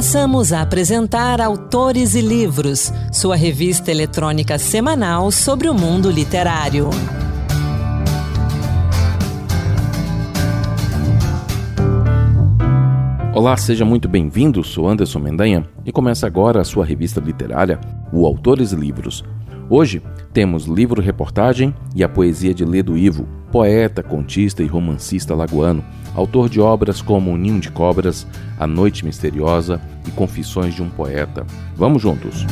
Passamos a apresentar Autores e Livros, sua revista eletrônica semanal sobre o mundo literário. Olá, seja muito bem-vindo. Sou Anderson Mendanha e começa agora a sua revista literária, o Autores e Livros. Hoje temos livro-reportagem e a poesia de Ledo Ivo, poeta, contista e romancista lagoano, autor de obras como Ninho de Cobras, A Noite Misteriosa e Confissões de um Poeta. Vamos juntos!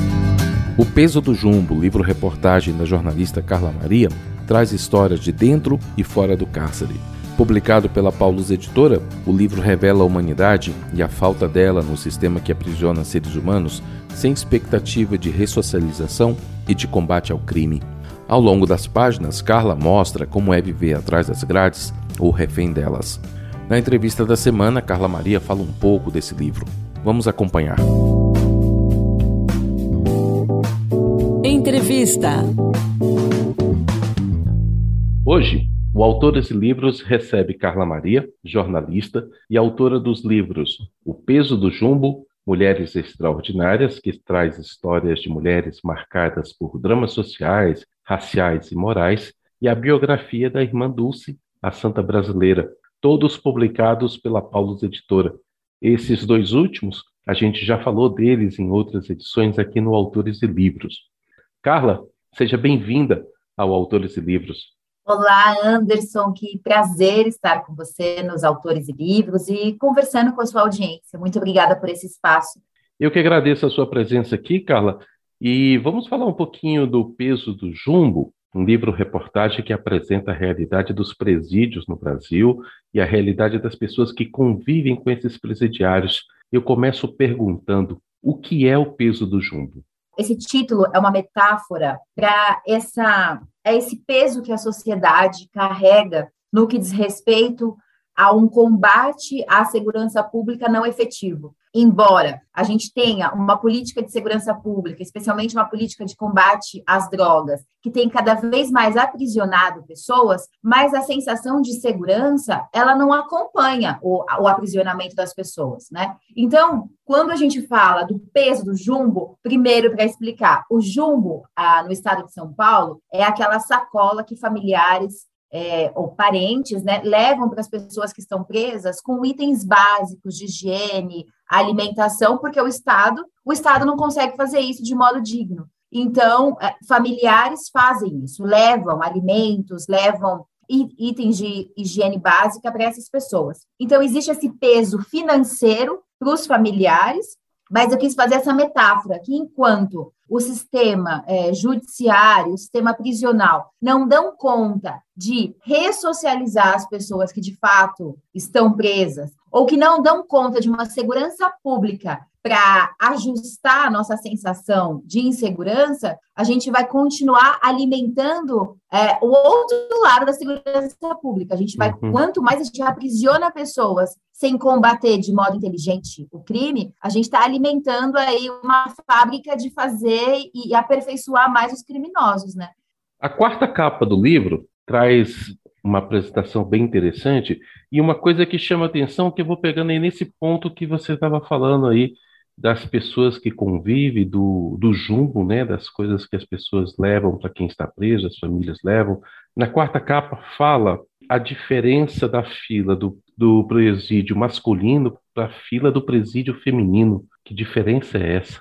O Peso do Jumbo, livro-reportagem da jornalista Carla Maria, traz histórias de dentro e fora do cárcere. Publicado pela Paulus Editora, o livro revela a humanidade e a falta dela no sistema que aprisiona seres humanos sem expectativa de ressocialização e de combate ao crime. Ao longo das páginas, Carla mostra como é viver atrás das grades ou refém delas. Na entrevista da semana, Carla Maria fala um pouco desse livro. Vamos acompanhar. Entrevista. Hoje, o autor desse livros recebe Carla Maria, jornalista e autora dos livros O Peso do Jumbo, Mulheres Extraordinárias, que traz histórias de mulheres marcadas por dramas sociais, raciais e morais, e a biografia da irmã Dulce, a Santa Brasileira, todos publicados pela Paulus Editora. Esses dois últimos, a gente já falou deles em outras edições aqui no Autores e Livros. Carla, seja bem-vinda ao Autores e Livros. Olá, Anderson, que prazer estar com você nos Autores e Livros e conversando com a sua audiência. Muito obrigada por esse espaço. Eu que agradeço a sua presença aqui, Carla, e vamos falar um pouquinho do peso do jumbo, um livro-reportagem que apresenta a realidade dos presídios no Brasil e a realidade das pessoas que convivem com esses presidiários. Eu começo perguntando: o que é o peso do jumbo? Esse título é uma metáfora para essa é esse peso que a sociedade carrega no que diz respeito a um combate à segurança pública não efetivo. Embora a gente tenha uma política de segurança pública, especialmente uma política de combate às drogas, que tem cada vez mais aprisionado pessoas, mas a sensação de segurança ela não acompanha o, o aprisionamento das pessoas, né? Então, quando a gente fala do peso do jumbo, primeiro para explicar, o jumbo ah, no estado de São Paulo é aquela sacola que familiares é, ou parentes, né, levam para as pessoas que estão presas com itens básicos de higiene, alimentação, porque o Estado, o Estado não consegue fazer isso de modo digno. Então, é, familiares fazem isso, levam alimentos, levam itens de higiene básica para essas pessoas. Então, existe esse peso financeiro para os familiares, mas eu quis fazer essa metáfora que enquanto o sistema é, judiciário, o sistema prisional não dão conta de ressocializar as pessoas que de fato estão presas, ou que não dão conta de uma segurança pública para ajustar a nossa sensação de insegurança, a gente vai continuar alimentando é, o outro lado da segurança pública. A gente vai, uhum. quanto mais a gente aprisiona pessoas sem combater de modo inteligente o crime, a gente está alimentando aí uma fábrica de fazer e, e aperfeiçoar mais os criminosos, né? A quarta capa do livro traz uma apresentação bem interessante e uma coisa que chama atenção que eu vou pegando aí nesse ponto que você estava falando aí das pessoas que convivem, do, do jumbo, né, das coisas que as pessoas levam para quem está preso, as famílias levam. Na quarta capa fala a diferença da fila do, do presídio masculino para a fila do presídio feminino. Que diferença é essa?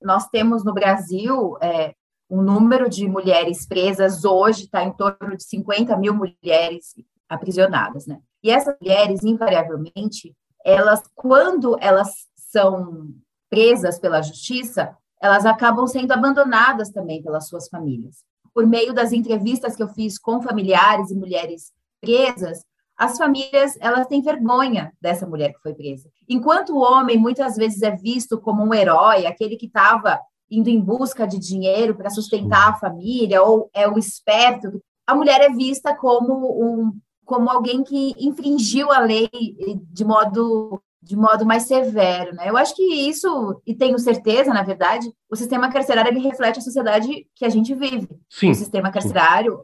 Nós temos no Brasil é, o número de mulheres presas hoje está em torno de 50 mil mulheres aprisionadas, né? E essas mulheres, invariavelmente, elas, quando elas são presas pela justiça, elas acabam sendo abandonadas também pelas suas famílias. Por meio das entrevistas que eu fiz com familiares e mulheres presas, as famílias elas têm vergonha dessa mulher que foi presa. Enquanto o homem muitas vezes é visto como um herói, aquele que estava indo em busca de dinheiro para sustentar a família, ou é o esperto, a mulher é vista como um como alguém que infringiu a lei de modo de modo mais severo, né? Eu acho que isso, e tenho certeza, na verdade, o sistema carcerário ele reflete a sociedade que a gente vive. Sim. O sistema carcerário,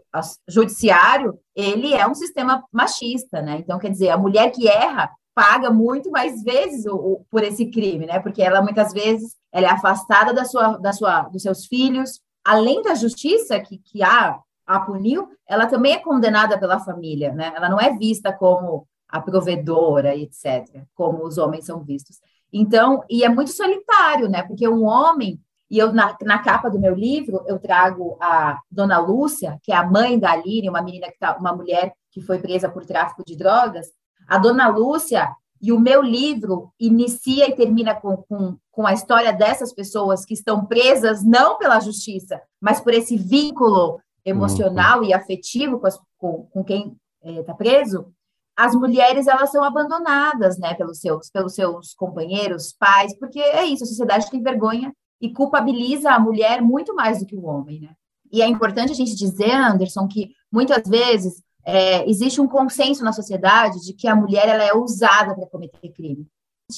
judiciário, ele é um sistema machista, né? Então, quer dizer, a mulher que erra, paga muito mais vezes o, o, por esse crime, né? Porque ela muitas vezes ela é afastada da sua, da sua, dos seus filhos, além da justiça que, que há a puniu, ela também é condenada pela família, né? Ela não é vista como a provedora, etc., como os homens são vistos. Então, e é muito solitário, né? Porque um homem, e eu na, na capa do meu livro, eu trago a Dona Lúcia, que é a mãe da Aline, uma menina que tá, uma mulher que foi presa por tráfico de drogas. A Dona Lúcia e o meu livro inicia e termina com, com, com, a história dessas pessoas que estão presas não pela justiça, mas por esse vínculo emocional uhum. e afetivo com, as, com, com quem está é, preso. As mulheres elas são abandonadas, né, pelos seus pelos seus companheiros, pais, porque é isso. A sociedade tem vergonha e culpabiliza a mulher muito mais do que o homem, né? E é importante a gente dizer, Anderson, que muitas vezes é, existe um consenso na sociedade de que a mulher ela é usada para cometer crime.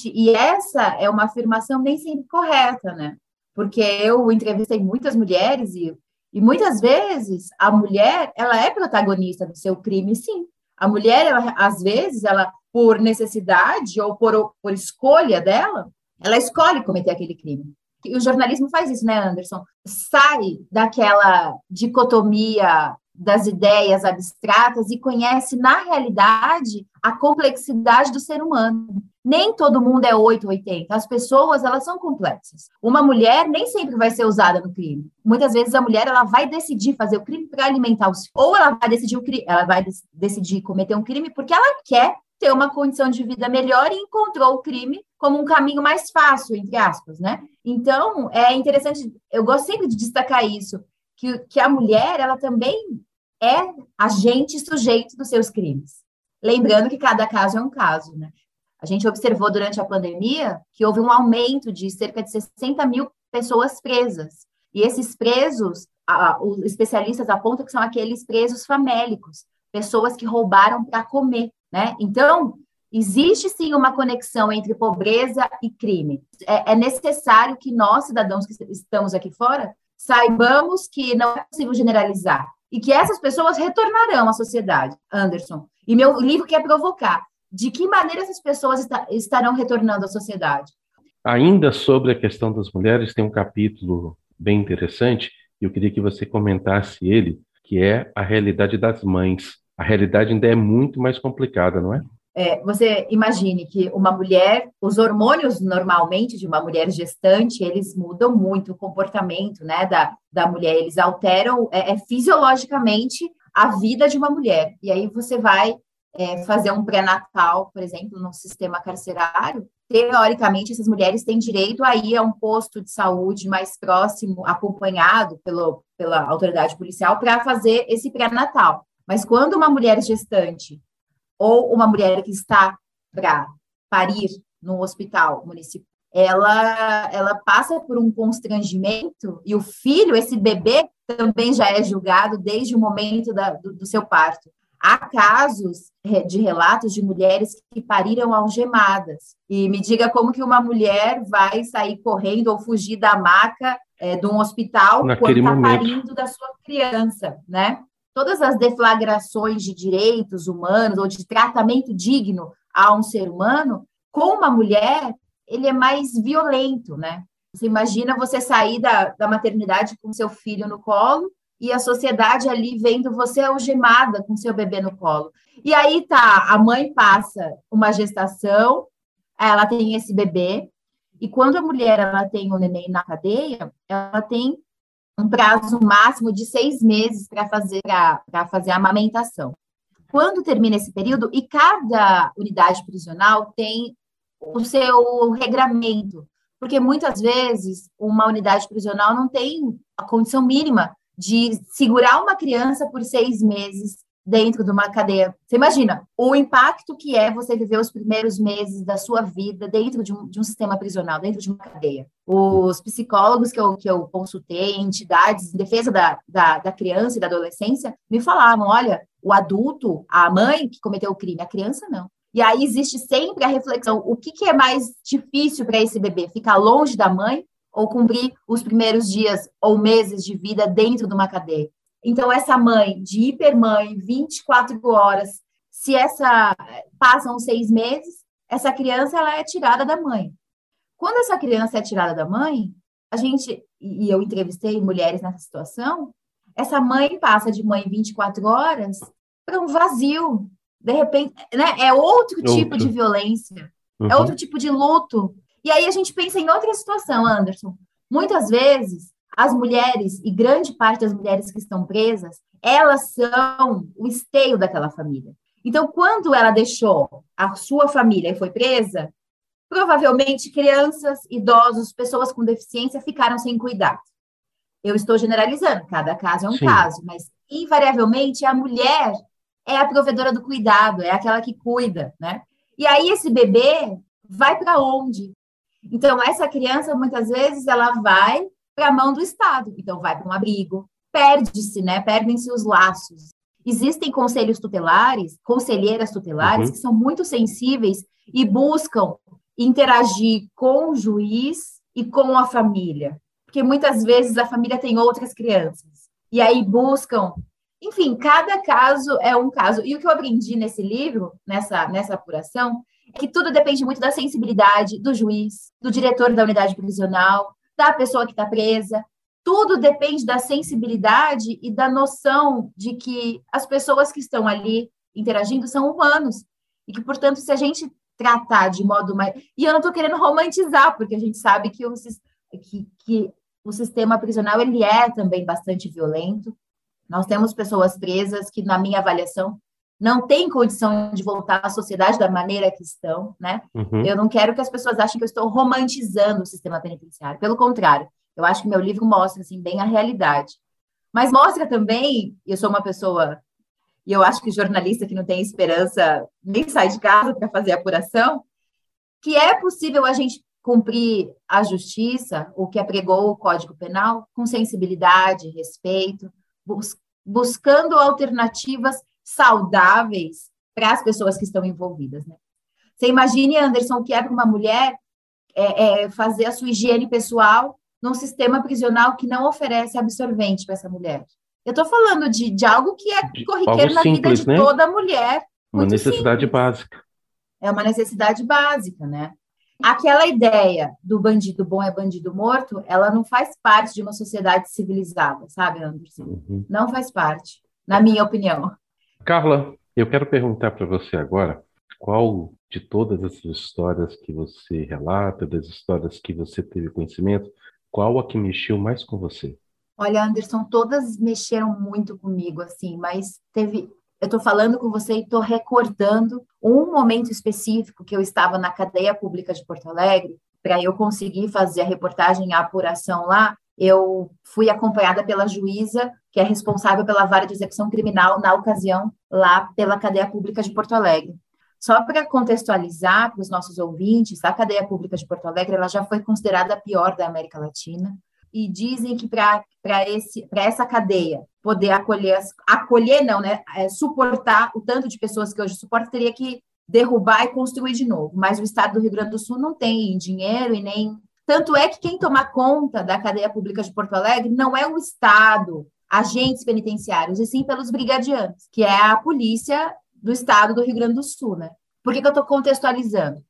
E essa é uma afirmação nem sempre correta, né? Porque eu entrevistei muitas mulheres e, e muitas vezes a mulher ela é protagonista do seu crime, sim. A mulher, ela, às vezes, ela por necessidade ou por, por escolha dela, ela escolhe cometer aquele crime. E o jornalismo faz isso, né, Anderson? Sai daquela dicotomia das ideias abstratas e conhece, na realidade, a complexidade do ser humano. Nem todo mundo é 880. As pessoas, elas são complexas. Uma mulher nem sempre vai ser usada no crime. Muitas vezes a mulher, ela vai decidir fazer o crime para alimentar os. Ou ela vai decidir o crime, ela vai decidir cometer um crime porque ela quer ter uma condição de vida melhor e encontrou o crime como um caminho mais fácil, entre aspas, né? Então, é interessante, eu gosto sempre de destacar isso, que, que a mulher, ela também é agente sujeito dos seus crimes. Lembrando que cada caso é um caso, né? A gente observou durante a pandemia que houve um aumento de cerca de 60 mil pessoas presas. E esses presos, a, os especialistas apontam que são aqueles presos famélicos, pessoas que roubaram para comer, né? Então, existe sim uma conexão entre pobreza e crime. É, é necessário que nós, cidadãos que estamos aqui fora, saibamos que não é possível generalizar e que essas pessoas retornarão à sociedade, Anderson. E meu livro quer provocar de que maneira essas pessoas estarão retornando à sociedade. Ainda sobre a questão das mulheres, tem um capítulo bem interessante, e eu queria que você comentasse ele, que é a realidade das mães. A realidade ainda é muito mais complicada, não é? É, você imagine que uma mulher, os hormônios normalmente de uma mulher gestante, eles mudam muito o comportamento né, da, da mulher, eles alteram é, é fisiologicamente a vida de uma mulher. E aí você vai é, fazer um pré-natal, por exemplo, no sistema carcerário, teoricamente essas mulheres têm direito a ir a um posto de saúde mais próximo, acompanhado pelo, pela autoridade policial, para fazer esse pré-natal. Mas quando uma mulher gestante ou uma mulher que está para parir no hospital municipal, ela, ela passa por um constrangimento e o filho, esse bebê, também já é julgado desde o momento da, do, do seu parto. Há casos de relatos de mulheres que pariram algemadas. E me diga como que uma mulher vai sair correndo ou fugir da maca é, de um hospital Naquele quando está parindo da sua criança, né? Todas as deflagrações de direitos humanos ou de tratamento digno a um ser humano, com uma mulher, ele é mais violento, né? Você imagina você sair da, da maternidade com seu filho no colo e a sociedade ali vendo você algemada com seu bebê no colo. E aí tá, a mãe passa uma gestação, ela tem esse bebê, e quando a mulher ela tem o um neném na cadeia, ela tem um prazo máximo de seis meses para fazer a, fazer a amamentação. Quando termina esse período, e cada unidade prisional tem o seu regramento, porque muitas vezes uma unidade prisional não tem a condição mínima de segurar uma criança por seis meses dentro de uma cadeia. Você imagina o impacto que é você viver os primeiros meses da sua vida dentro de um, de um sistema prisional, dentro de uma cadeia. Os psicólogos que eu, que eu consultei, entidades em defesa da, da, da criança e da adolescência, me falavam: olha, o adulto, a mãe que cometeu o crime, a criança não. E aí existe sempre a reflexão: o que, que é mais difícil para esse bebê? Ficar longe da mãe ou cumprir os primeiros dias ou meses de vida dentro de uma cadeia? Então, essa mãe de hipermãe, 24 horas, se essa passam seis meses, essa criança ela é tirada da mãe. Quando essa criança é tirada da mãe, a gente, e eu entrevistei mulheres nessa situação, essa mãe passa de mãe 24 horas para um vazio. De repente, né? É outro, outro. tipo de violência, é uhum. é outro tipo de luto. E aí a gente pensa em outra situação, Anderson. Muitas vezes, as mulheres, e grande parte das mulheres que estão presas, elas são o esteio daquela família. Então, quando ela deixou a sua família e foi presa, provavelmente crianças, idosos, pessoas com deficiência ficaram sem cuidado. Eu estou generalizando, cada caso é um Sim. caso, mas invariavelmente a mulher é a provedora do cuidado, é aquela que cuida, né? E aí esse bebê vai para onde? Então essa criança muitas vezes ela vai para a mão do Estado, então vai para um abrigo, perde-se, né? Perdem-se os laços. Existem conselhos tutelares, conselheiras tutelares, uhum. que são muito sensíveis e buscam interagir com o juiz e com a família. Porque muitas vezes a família tem outras crianças. E aí buscam. Enfim, cada caso é um caso. E o que eu aprendi nesse livro, nessa, nessa apuração, é que tudo depende muito da sensibilidade do juiz, do diretor da unidade prisional, da pessoa que está presa, tudo depende da sensibilidade e da noção de que as pessoas que estão ali interagindo são humanos. E que, portanto, se a gente tratar de modo mais. E eu não estou querendo romantizar, porque a gente sabe que o, que, que o sistema prisional ele é também bastante violento. Nós temos pessoas presas que, na minha avaliação, não têm condição de voltar à sociedade da maneira que estão, né? Uhum. Eu não quero que as pessoas achem que eu estou romantizando o sistema penitenciário. Pelo contrário, eu acho que meu livro mostra assim bem a realidade. Mas mostra também, eu sou uma pessoa e eu acho que jornalista que não tem esperança nem sai de casa para fazer apuração, que é possível a gente cumprir a justiça, o que apregou o Código Penal, com sensibilidade, respeito, bus buscando alternativas saudáveis para as pessoas que estão envolvidas. Né? Você imagine, Anderson, o que é para uma mulher é, é fazer a sua higiene pessoal num sistema prisional que não oferece absorvente para essa mulher. Eu estou falando de, de algo que é corriqueiro na simples, vida de né? toda mulher. Uma necessidade simples. básica. É uma necessidade básica, né? Aquela ideia do bandido bom é bandido morto, ela não faz parte de uma sociedade civilizada, sabe, Anderson? Uhum. Não faz parte, na minha opinião. Carla, eu quero perguntar para você agora qual de todas essas histórias que você relata, das histórias que você teve conhecimento, qual a que mexeu mais com você? Olha, Anderson, todas mexeram muito comigo, assim, mas teve. Eu estou falando com você e estou recordando um momento específico que eu estava na cadeia pública de Porto Alegre, para eu conseguir fazer a reportagem, a apuração lá, eu fui acompanhada pela juíza, que é responsável pela vara de execução criminal na ocasião, lá pela cadeia pública de Porto Alegre. Só para contextualizar para os nossos ouvintes, a cadeia pública de Porto Alegre ela já foi considerada a pior da América Latina. E dizem que para essa cadeia poder acolher, acolher não, né, é, suportar o tanto de pessoas que hoje suporta, teria que derrubar e construir de novo. Mas o Estado do Rio Grande do Sul não tem dinheiro e nem. Tanto é que quem toma conta da cadeia pública de Porto Alegre não é o Estado, agentes penitenciários, e sim pelos brigadianos, que é a polícia do estado do Rio Grande do Sul, né? Por que, que eu estou contextualizando?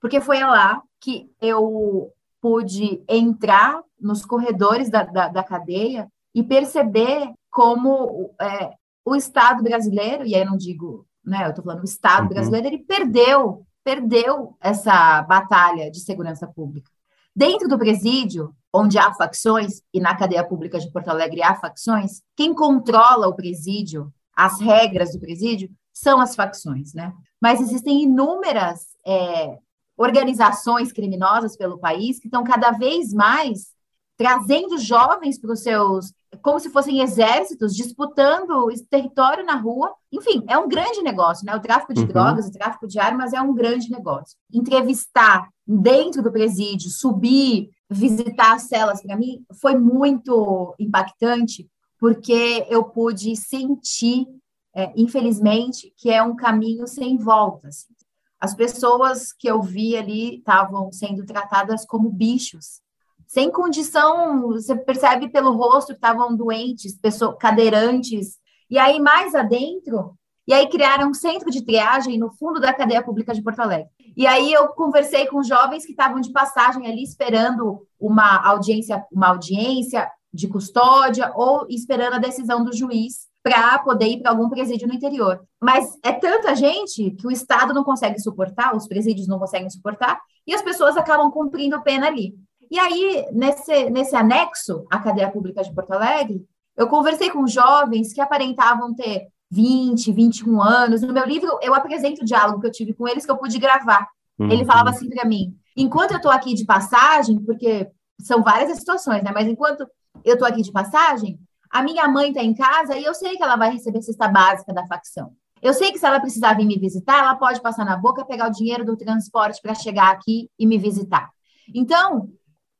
Porque foi lá que eu pude entrar nos corredores da, da, da cadeia e perceber como é, o Estado brasileiro, e aí eu não digo, né, eu estou falando o Estado uhum. brasileiro, ele perdeu, perdeu essa batalha de segurança pública. Dentro do presídio, onde há facções, e na cadeia pública de Porto Alegre há facções, quem controla o presídio, as regras do presídio, são as facções, né? Mas existem inúmeras é, organizações criminosas pelo país que estão cada vez mais trazendo jovens para os seus, como se fossem exércitos, disputando território na rua. Enfim, é um grande negócio, né? O tráfico de uhum. drogas, o tráfico de armas é um grande negócio. Entrevistar dentro do presídio, subir, visitar as celas, para mim, foi muito impactante, porque eu pude sentir é, infelizmente, que é um caminho sem volta. Assim. As pessoas que eu vi ali estavam sendo tratadas como bichos, sem condição, você percebe pelo rosto que estavam doentes, pessoas cadeirantes. E aí, mais adentro, E aí criaram um centro de triagem no fundo da cadeia pública de Porto Alegre. E aí eu conversei com jovens que estavam de passagem ali esperando uma audiência, uma audiência de custódia ou esperando a decisão do juiz para poder ir para algum presídio no interior. Mas é tanta gente que o Estado não consegue suportar, os presídios não conseguem suportar, e as pessoas acabam cumprindo pena ali. E aí, nesse, nesse anexo à cadeia pública de Porto Alegre, eu conversei com jovens que aparentavam ter 20, 21 anos. No meu livro, eu apresento o diálogo que eu tive com eles, que eu pude gravar. Uhum. Ele falava assim para mim: enquanto eu estou aqui de passagem, porque são várias as situações, né? Mas enquanto eu estou aqui de passagem, a minha mãe está em casa e eu sei que ela vai receber cesta básica da facção. Eu sei que se ela precisar vir me visitar, ela pode passar na boca, pegar o dinheiro do transporte para chegar aqui e me visitar. Então,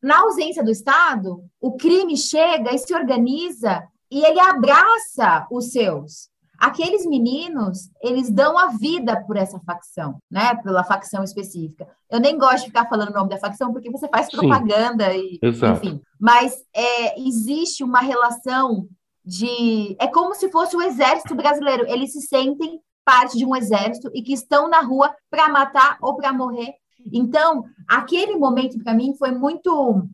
na ausência do Estado, o crime chega e se organiza e ele abraça os seus. Aqueles meninos, eles dão a vida por essa facção, né? Pela facção específica. Eu nem gosto de ficar falando o nome da facção porque você faz propaganda Sim, e, exato. enfim. Mas é, existe uma relação de, é como se fosse o exército brasileiro. Eles se sentem parte de um exército e que estão na rua para matar ou para morrer. Então, aquele momento para mim foi muito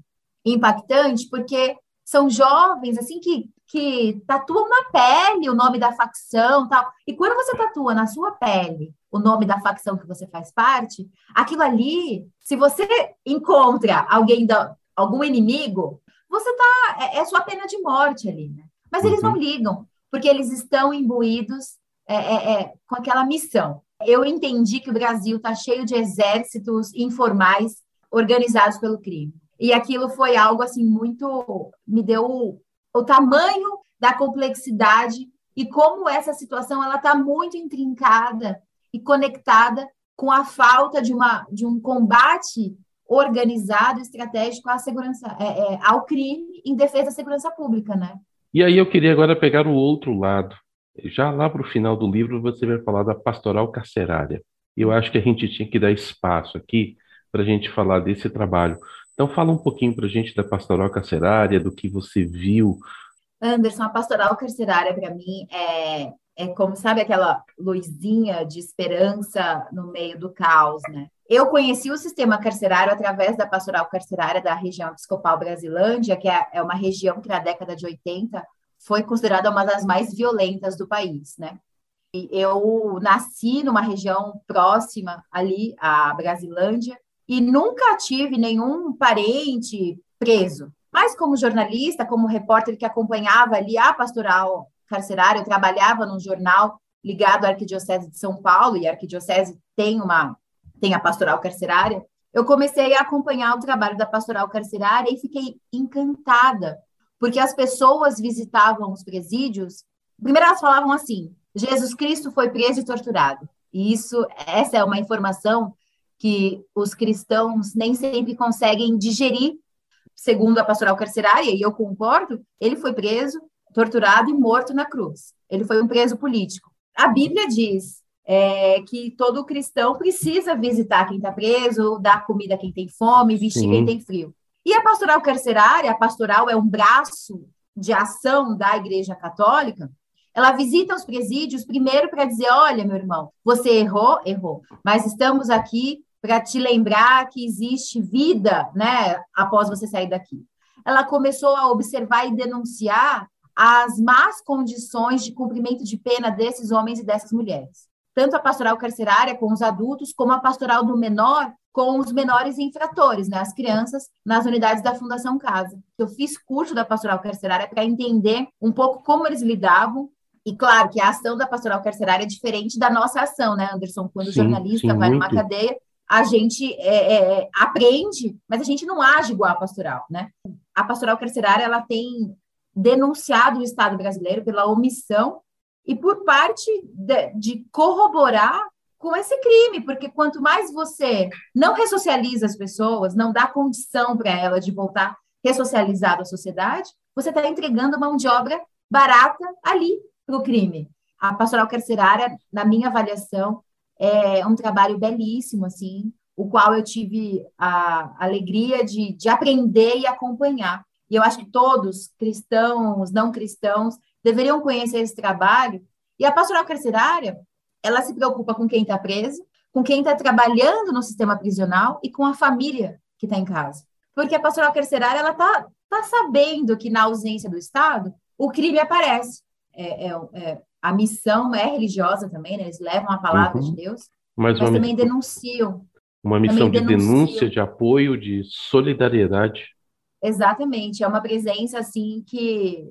impactante porque são jovens assim que que tatuam na pele o nome da facção tal. E quando você tatua na sua pele o nome da facção que você faz parte, aquilo ali, se você encontra alguém da algum inimigo, você tá é, é sua pena de morte ali, né? Mas eles não uhum. ligam, porque eles estão imbuídos é, é, é, com aquela missão. Eu entendi que o Brasil está cheio de exércitos informais organizados pelo crime. E aquilo foi algo assim muito me deu o tamanho da complexidade e como essa situação ela está muito intrincada e conectada com a falta de, uma, de um combate organizado, estratégico à segurança, é, é, ao crime em defesa da segurança pública, né? E aí eu queria agora pegar o outro lado. Já lá para o final do livro você vai falar da pastoral carcerária. Eu acho que a gente tinha que dar espaço aqui para a gente falar desse trabalho. Então, fala um pouquinho para a gente da pastoral carcerária, do que você viu. Anderson, a pastoral carcerária, para mim, é, é como, sabe, aquela luzinha de esperança no meio do caos, né? Eu conheci o sistema carcerário através da pastoral carcerária da região episcopal Brasilândia, que é, é uma região que na década de 80 foi considerada uma das mais violentas do país, né? E eu nasci numa região próxima ali à Brasilândia e nunca tive nenhum parente preso. Mas como jornalista, como repórter que acompanhava ali a pastoral carcerária, eu trabalhava num jornal ligado à Arquidiocese de São Paulo, e a Arquidiocese tem uma tem a pastoral carcerária. Eu comecei a acompanhar o trabalho da pastoral carcerária e fiquei encantada, porque as pessoas visitavam os presídios. Primeiro elas falavam assim: Jesus Cristo foi preso e torturado. E isso, essa é uma informação que os cristãos nem sempre conseguem digerir, segundo a pastoral carcerária, e eu concordo, ele foi preso, torturado e morto na cruz. Ele foi um preso político. A Bíblia diz é, que todo cristão precisa visitar quem está preso, dar comida a quem tem fome, vestir Sim. quem tem frio. E a pastoral carcerária, a pastoral é um braço de ação da Igreja Católica, ela visita os presídios primeiro para dizer: olha, meu irmão, você errou, errou, mas estamos aqui para te lembrar que existe vida, né, após você sair daqui. Ela começou a observar e denunciar as más condições de cumprimento de pena desses homens e dessas mulheres. Tanto a pastoral carcerária com os adultos, como a pastoral do menor com os menores infratores, né, as crianças, nas unidades da Fundação Casa. Eu fiz curso da pastoral carcerária para entender um pouco como eles lidavam e claro que a ação da pastoral carcerária é diferente da nossa ação, né, Anderson? Quando sim, o jornalista sim, vai muito. numa cadeia, a gente é, é, aprende, mas a gente não age igual a pastoral, né? A pastoral carcerária ela tem denunciado o Estado brasileiro pela omissão e por parte de, de corroborar com esse crime, porque quanto mais você não ressocializa as pessoas, não dá condição para elas de voltar ressocializada à sociedade, você está entregando mão de obra barata ali para o crime. A pastoral carcerária, na minha avaliação, é um trabalho belíssimo, assim, o qual eu tive a alegria de, de aprender e acompanhar. E eu acho que todos, cristãos, não cristãos, deveriam conhecer esse trabalho E a pastoral carcerária, ela se preocupa com quem está preso, com quem está trabalhando no sistema prisional e com a família que está em casa. Porque a pastoral carcerária, ela está tá sabendo que na ausência do Estado, o crime aparece. É, é, é, a missão é religiosa também, né? eles levam a palavra uhum. de Deus, mas, mas também missão, denunciam. Uma missão de denunciam. denúncia, de apoio, de solidariedade. Exatamente, é uma presença assim que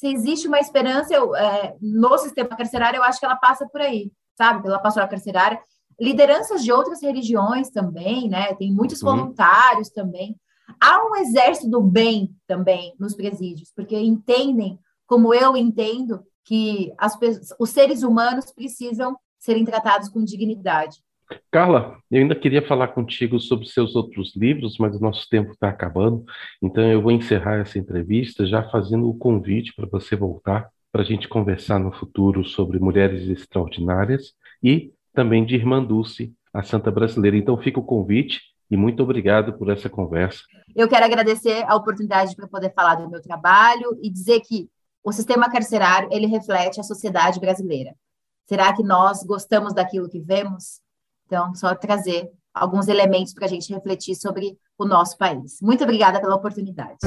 se existe uma esperança eu, é, no sistema carcerário, eu acho que ela passa por aí, sabe? Pela pastoral carcerária. Lideranças de outras religiões também, né? Tem muitos uhum. voluntários também. Há um exército do bem também nos presídios, porque entendem, como eu entendo, que as, os seres humanos precisam serem tratados com dignidade. Carla, eu ainda queria falar contigo sobre seus outros livros, mas o nosso tempo está acabando, então eu vou encerrar essa entrevista já fazendo o convite para você voltar para a gente conversar no futuro sobre mulheres extraordinárias e também de Irmã Dulce, a Santa Brasileira. Então fica o convite e muito obrigado por essa conversa. Eu quero agradecer a oportunidade para poder falar do meu trabalho e dizer que o sistema carcerário ele reflete a sociedade brasileira. Será que nós gostamos daquilo que vemos? Então, só trazer alguns elementos para a gente refletir sobre o nosso país. Muito obrigada pela oportunidade.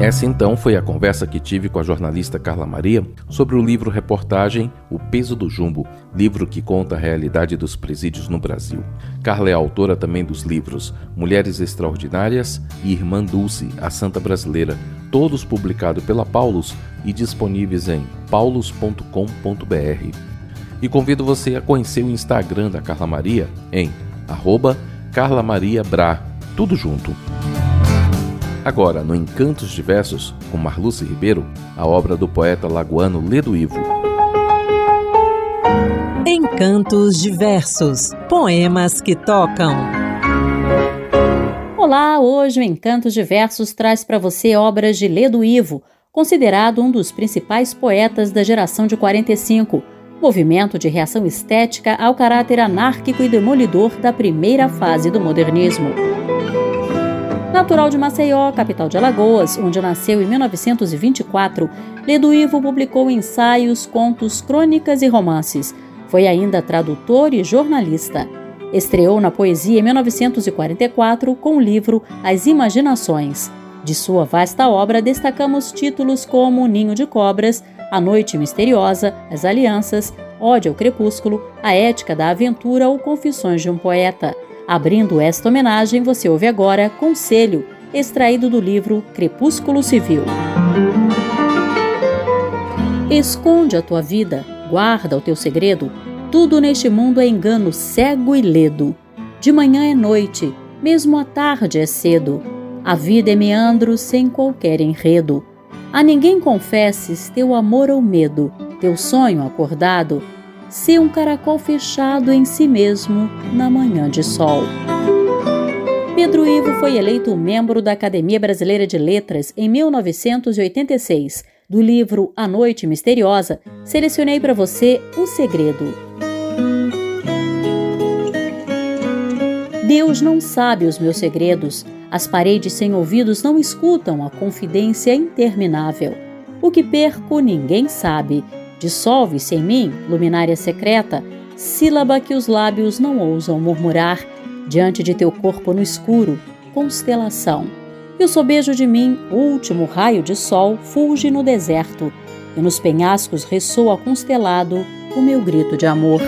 Essa então foi a conversa que tive com a jornalista Carla Maria sobre o livro reportagem O Peso do Jumbo, livro que conta a realidade dos presídios no Brasil. Carla é autora também dos livros Mulheres Extraordinárias e Irmã Dulce, a Santa Brasileira, todos publicados pela Paulus e disponíveis em paulus.com.br e convido você a conhecer o Instagram da Carla Maria em arroba Carla Maria Bra, tudo junto. Agora, no Encantos Diversos, com Marluce Ribeiro, a obra do poeta lagoano Ledo Ivo. Encantos Diversos, poemas que tocam. Olá, hoje o Encantos Diversos traz para você obras de Ledo Ivo, considerado um dos principais poetas da geração de 45 movimento de reação estética ao caráter anárquico e demolidor da primeira fase do modernismo. Natural de Maceió, capital de Alagoas, onde nasceu em 1924, Ledo Ivo publicou ensaios, contos, crônicas e romances. Foi ainda tradutor e jornalista. Estreou na poesia em 1944 com o livro As Imaginações. De sua vasta obra, destacamos títulos como Ninho de Cobras, a Noite Misteriosa, As Alianças, Ódio ao Crepúsculo, A Ética da Aventura ou Confissões de um Poeta. Abrindo esta homenagem, você ouve agora Conselho, extraído do livro Crepúsculo Civil. Esconde a tua vida, guarda o teu segredo. Tudo neste mundo é engano cego e ledo. De manhã é noite, mesmo à tarde é cedo. A vida é meandro sem qualquer enredo. A ninguém confesses teu amor ou medo, teu sonho acordado, se um caracol fechado em si mesmo na manhã de sol. Pedro Ivo foi eleito membro da Academia Brasileira de Letras em 1986. Do livro A Noite Misteriosa, selecionei para você O Segredo. Deus não sabe os meus segredos, as paredes sem ouvidos não escutam a confidência interminável. O que perco ninguém sabe. Dissolve-se em mim, luminária secreta, sílaba que os lábios não ousam murmurar, diante de teu corpo no escuro, constelação. E o sobejo de mim, último raio de sol, fulge no deserto, e nos penhascos ressoa constelado o meu grito de amor.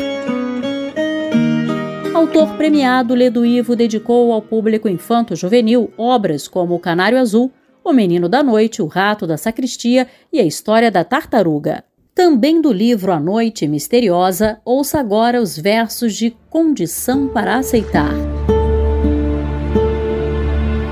Autor premiado, Ledo Ivo dedicou ao público infanto-juvenil obras como O Canário Azul, O Menino da Noite, O Rato da Sacristia e A História da Tartaruga. Também do livro A Noite Misteriosa, ouça agora os versos de Condição para Aceitar.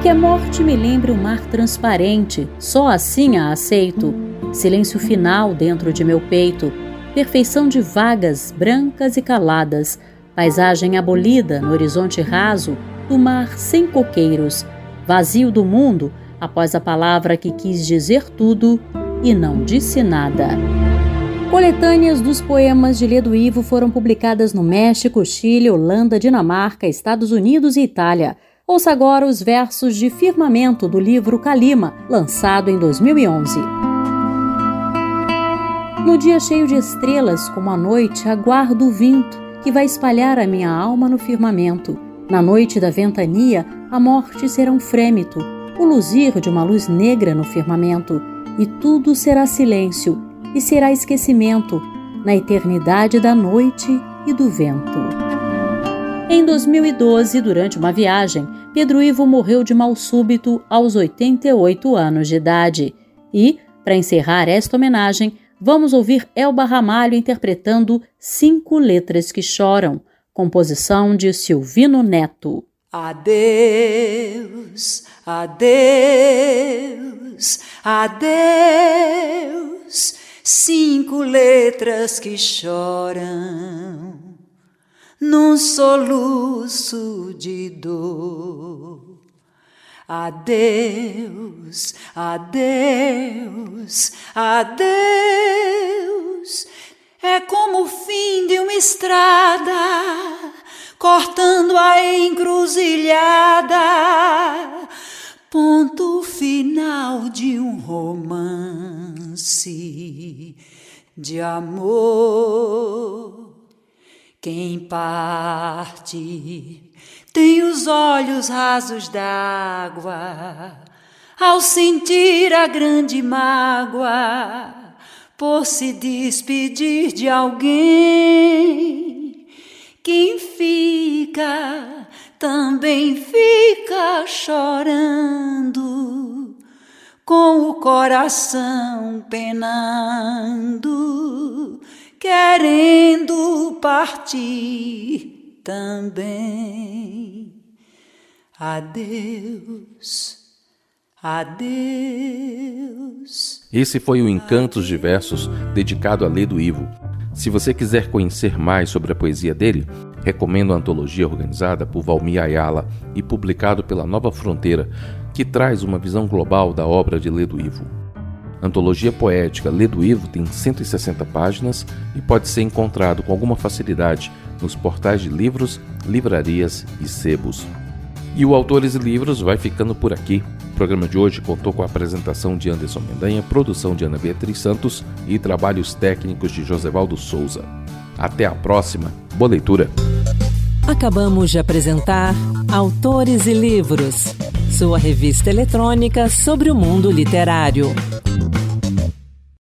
Que a morte me lembre o mar transparente, só assim a aceito. Silêncio final dentro de meu peito, perfeição de vagas brancas e caladas paisagem abolida no horizonte raso do mar sem coqueiros, vazio do mundo após a palavra que quis dizer tudo e não disse nada. Coletâneas dos poemas de Ledo Ivo foram publicadas no México, Chile, Holanda, Dinamarca, Estados Unidos e Itália. Ouça agora os versos de Firmamento do livro Kalima, lançado em 2011. No dia cheio de estrelas, como a noite, aguardo o vinto que vai espalhar a minha alma no firmamento. Na noite da ventania, a morte será um frêmito, o luzir de uma luz negra no firmamento, e tudo será silêncio e será esquecimento na eternidade da noite e do vento. Em 2012, durante uma viagem, Pedro Ivo morreu de mal súbito aos 88 anos de idade. E, para encerrar esta homenagem, vamos ouvir Elba Ramalho interpretando Cinco Letras que Choram, composição de Silvino Neto. Adeus, adeus, adeus, cinco letras que choram num soluço de dor. Adeus, adeus, adeus. É como o fim de uma estrada, cortando a encruzilhada, ponto final de um romance de amor. Quem parte tem os olhos rasos d'água ao sentir a grande mágoa por se despedir de alguém. Quem fica também fica chorando, com o coração penando, querendo partir também. Adeus. Adeus. Esse foi o Encantos de Versos dedicado a Ledo Ivo. Se você quiser conhecer mais sobre a poesia dele, recomendo a antologia organizada por Valmir Ayala e publicado pela Nova Fronteira, que traz uma visão global da obra de Ledo Ivo. Antologia poética Ledo Ivo tem 160 páginas e pode ser encontrado com alguma facilidade nos portais de livros, livrarias e sebos. E o Autores e Livros vai ficando por aqui. O programa de hoje contou com a apresentação de Anderson Mendanha, produção de Ana Beatriz Santos e trabalhos técnicos de Josevaldo Souza. Até a próxima. Boa leitura. Acabamos de apresentar Autores e Livros, sua revista eletrônica sobre o mundo literário.